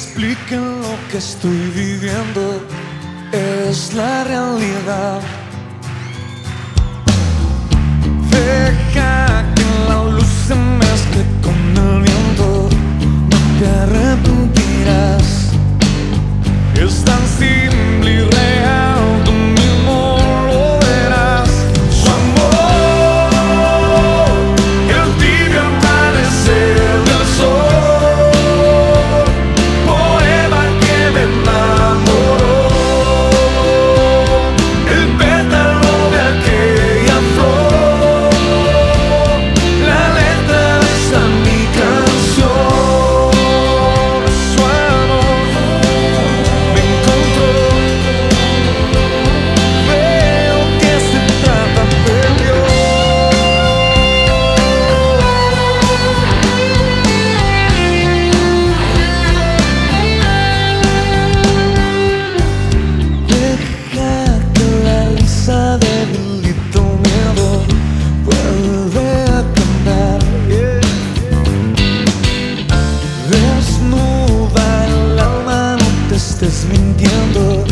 expliquen lo que estoy viviendo, es la realidad. Deja que la luz se me desmintiendo.